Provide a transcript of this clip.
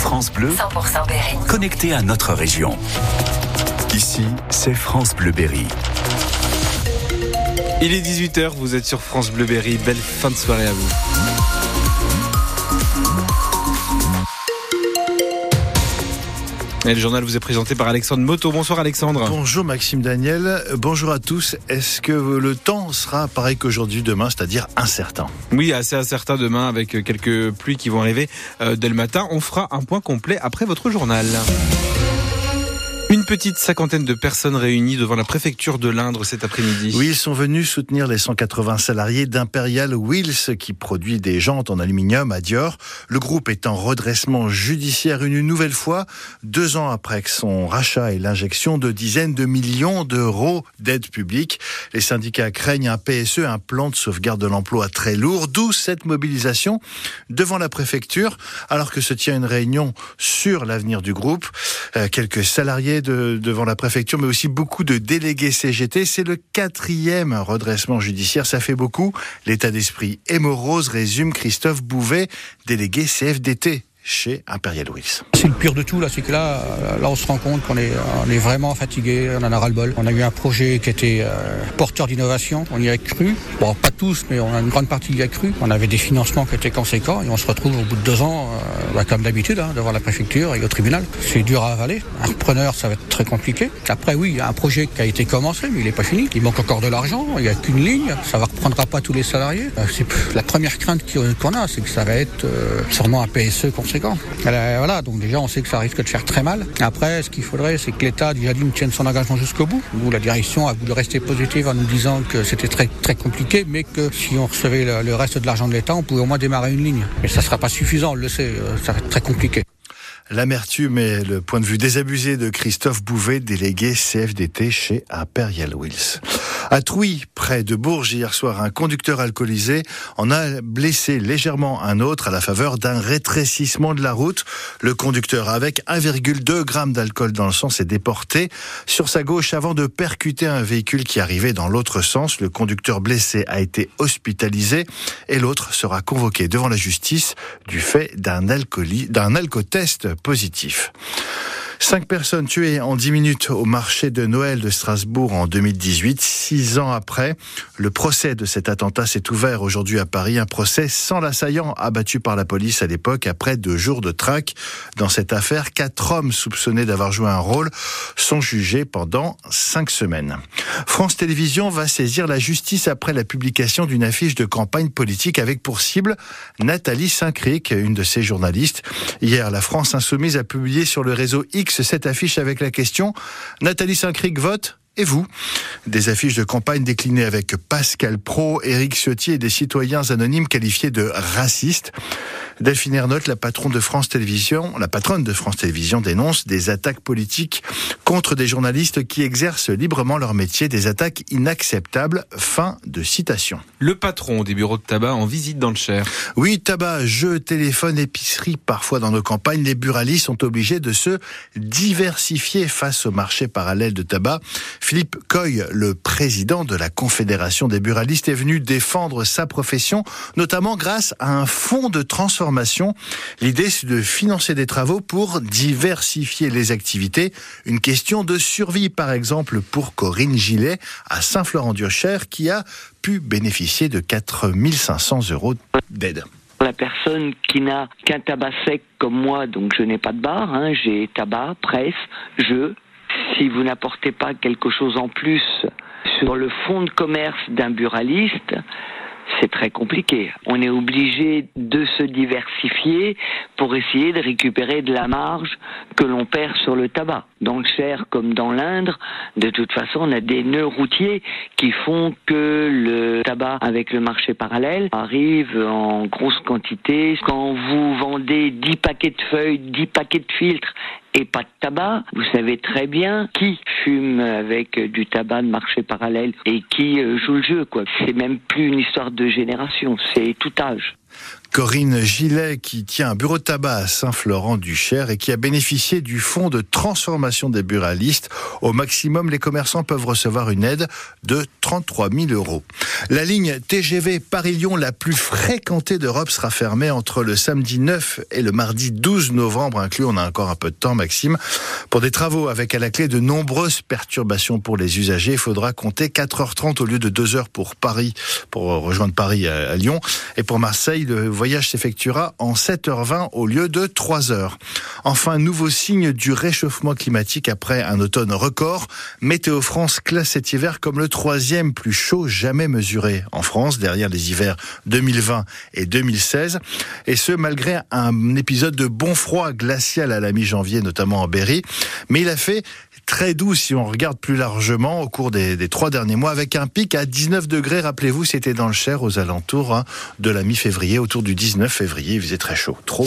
France Bleu, 100% Berry. connecté à notre région. Ici, c'est France Bleu Berry. Il est 18h, vous êtes sur France Bleu Berry. Belle fin de soirée à vous. Et le journal vous est présenté par Alexandre Moto. Bonsoir Alexandre. Bonjour Maxime Daniel, bonjour à tous. Est-ce que le temps sera pareil qu'aujourd'hui, demain, c'est-à-dire incertain Oui, assez incertain demain avec quelques pluies qui vont arriver euh, dès le matin. On fera un point complet après votre journal. Petite cinquantaine de personnes réunies devant la préfecture de l'Indre cet après-midi. Oui, ils sont venus soutenir les 180 salariés d'Imperial Wheels qui produit des jantes en aluminium à Dior. Le groupe est en redressement judiciaire une nouvelle fois, deux ans après son rachat et l'injection de dizaines de millions d'euros d'aide publique. Les syndicats craignent un PSE, un plan de sauvegarde de l'emploi très lourd, d'où cette mobilisation devant la préfecture, alors que se tient une réunion sur l'avenir du groupe. Euh, quelques salariés de, devant la préfecture, mais aussi beaucoup de délégués CGT. C'est le quatrième redressement judiciaire, ça fait beaucoup. L'état d'esprit est morose, résume Christophe Bouvet, délégué CFDT chez Imperial Wheels. C'est le pire de tout, là, c'est que là, là, on se rend compte qu'on est, on est vraiment fatigué, on en a ras-le-bol. On a eu un projet qui était euh, porteur d'innovation, on y a cru. Bon, pas tous, mais on a une grande partie y a cru. On avait des financements qui étaient conséquents et on se retrouve au bout de deux ans, euh, bah, comme d'habitude, hein, devant la préfecture et au tribunal. C'est dur à avaler. Un repreneur, ça va être très compliqué. Après, oui, il y a un projet qui a été commencé, mais il n'est pas fini. Il manque encore de l'argent, il n'y a qu'une ligne, ça ne reprendra pas tous les salariés. Euh, c'est la première crainte qu'on a, c'est que ça va être sûrement un PSE conséquent. Voilà, donc déjà on sait que ça risque de faire très mal. Après, ce qu'il faudrait, c'est que l'État déjà dit tienne son engagement jusqu'au bout. Nous, la direction a voulu rester positive en nous disant que c'était très très compliqué, mais que si on recevait le, le reste de l'argent de l'État, on pouvait au moins démarrer une ligne. Mais ça sera pas suffisant, on le sait, euh, ça va être très compliqué. L'amertume et le point de vue désabusé de Christophe Bouvet, délégué CFDT chez Imperial Wheels. À Trouy, près de Bourges, hier soir, un conducteur alcoolisé en a blessé légèrement un autre à la faveur d'un rétrécissement de la route. Le conducteur, avec 1,2 g d'alcool dans le sang, s'est déporté sur sa gauche avant de percuter un véhicule qui arrivait dans l'autre sens. Le conducteur blessé a été hospitalisé et l'autre sera convoqué devant la justice du fait d'un d'un alcotest positif. Cinq personnes tuées en dix minutes au marché de Noël de Strasbourg en 2018. Six ans après, le procès de cet attentat s'est ouvert aujourd'hui à Paris. Un procès sans l'assaillant abattu par la police à l'époque après deux jours de traque. Dans cette affaire, quatre hommes soupçonnés d'avoir joué un rôle sont jugés pendant cinq semaines. France Télévisions va saisir la justice après la publication d'une affiche de campagne politique avec pour cible Nathalie Saint-Cric, une de ses journalistes. Hier, la France Insoumise a publié sur le réseau X cette affiche avec la question. Nathalie Saint-Cric vote et vous Des affiches de campagne déclinées avec Pascal Pro, Éric Ciotti et des citoyens anonymes qualifiés de racistes. Delphine Ernotte, la patronne de France Télévisions, la patronne de France Télévisions dénonce des attaques politiques contre des journalistes qui exercent librement leur métier, des attaques inacceptables. Fin de citation. Le patron des bureaux de tabac en visite dans le Cher. Oui, tabac, jeux, téléphone, épicerie, parfois dans nos campagnes, les buralistes sont obligés de se diversifier face au marché parallèle de tabac. Philippe Coy, le président de la Confédération des buralistes, est venu défendre sa profession, notamment grâce à un fonds de transformation L'idée, c'est de financer des travaux pour diversifier les activités. Une question de survie, par exemple, pour Corinne Gillet à Saint-Florent-du-Cher, qui a pu bénéficier de 4500 euros d'aide. La personne qui n'a qu'un tabac sec comme moi, donc je n'ai pas de bar, hein, j'ai tabac, presse, jeu. Si vous n'apportez pas quelque chose en plus sur le fonds de commerce d'un buraliste, c'est très compliqué. On est obligé de se diversifier pour essayer de récupérer de la marge que l'on perd sur le tabac. Dans le Cher comme dans l'Indre, de toute façon, on a des nœuds routiers qui font que le tabac avec le marché parallèle arrive en grosse quantité. Quand vous vendez 10 paquets de feuilles, 10 paquets de filtres et pas de tabac, vous savez très bien qui fume avec du tabac de marché parallèle et qui joue le jeu. quoi. C'est même plus une histoire de génération, c'est tout âge. Corinne Gillet qui tient un bureau de tabac à Saint-Florent-du-Cher et qui a bénéficié du fonds de transformation des buralistes. Au maximum, les commerçants peuvent recevoir une aide de 33 000 euros. La ligne TGV Paris-Lyon la plus fréquentée d'Europe sera fermée entre le samedi 9 et le mardi 12 novembre inclus. On a encore un peu de temps, Maxime, pour des travaux avec à la clé de nombreuses perturbations pour les usagers. Il faudra compter 4h30 au lieu de 2h pour Paris, pour rejoindre Paris à, Lyon. Et pour Marseille, le voyage s'effectuera en 7h20 au lieu de 3h. Enfin, nouveau signe du réchauffement climatique après un automne record. Météo France classe cet hiver comme le troisième plus chaud jamais mesuré en France, derrière les hivers 2020 et 2016. Et ce, malgré un épisode de bon froid glacial à la mi-janvier, notamment en Berry. Mais il a fait très doux si on regarde plus largement au cours des, trois derniers mois, avec un pic à 19 degrés. Rappelez-vous, c'était dans le Cher aux alentours hein, de la mi-février, autour du 19 février. Il faisait très chaud. Trop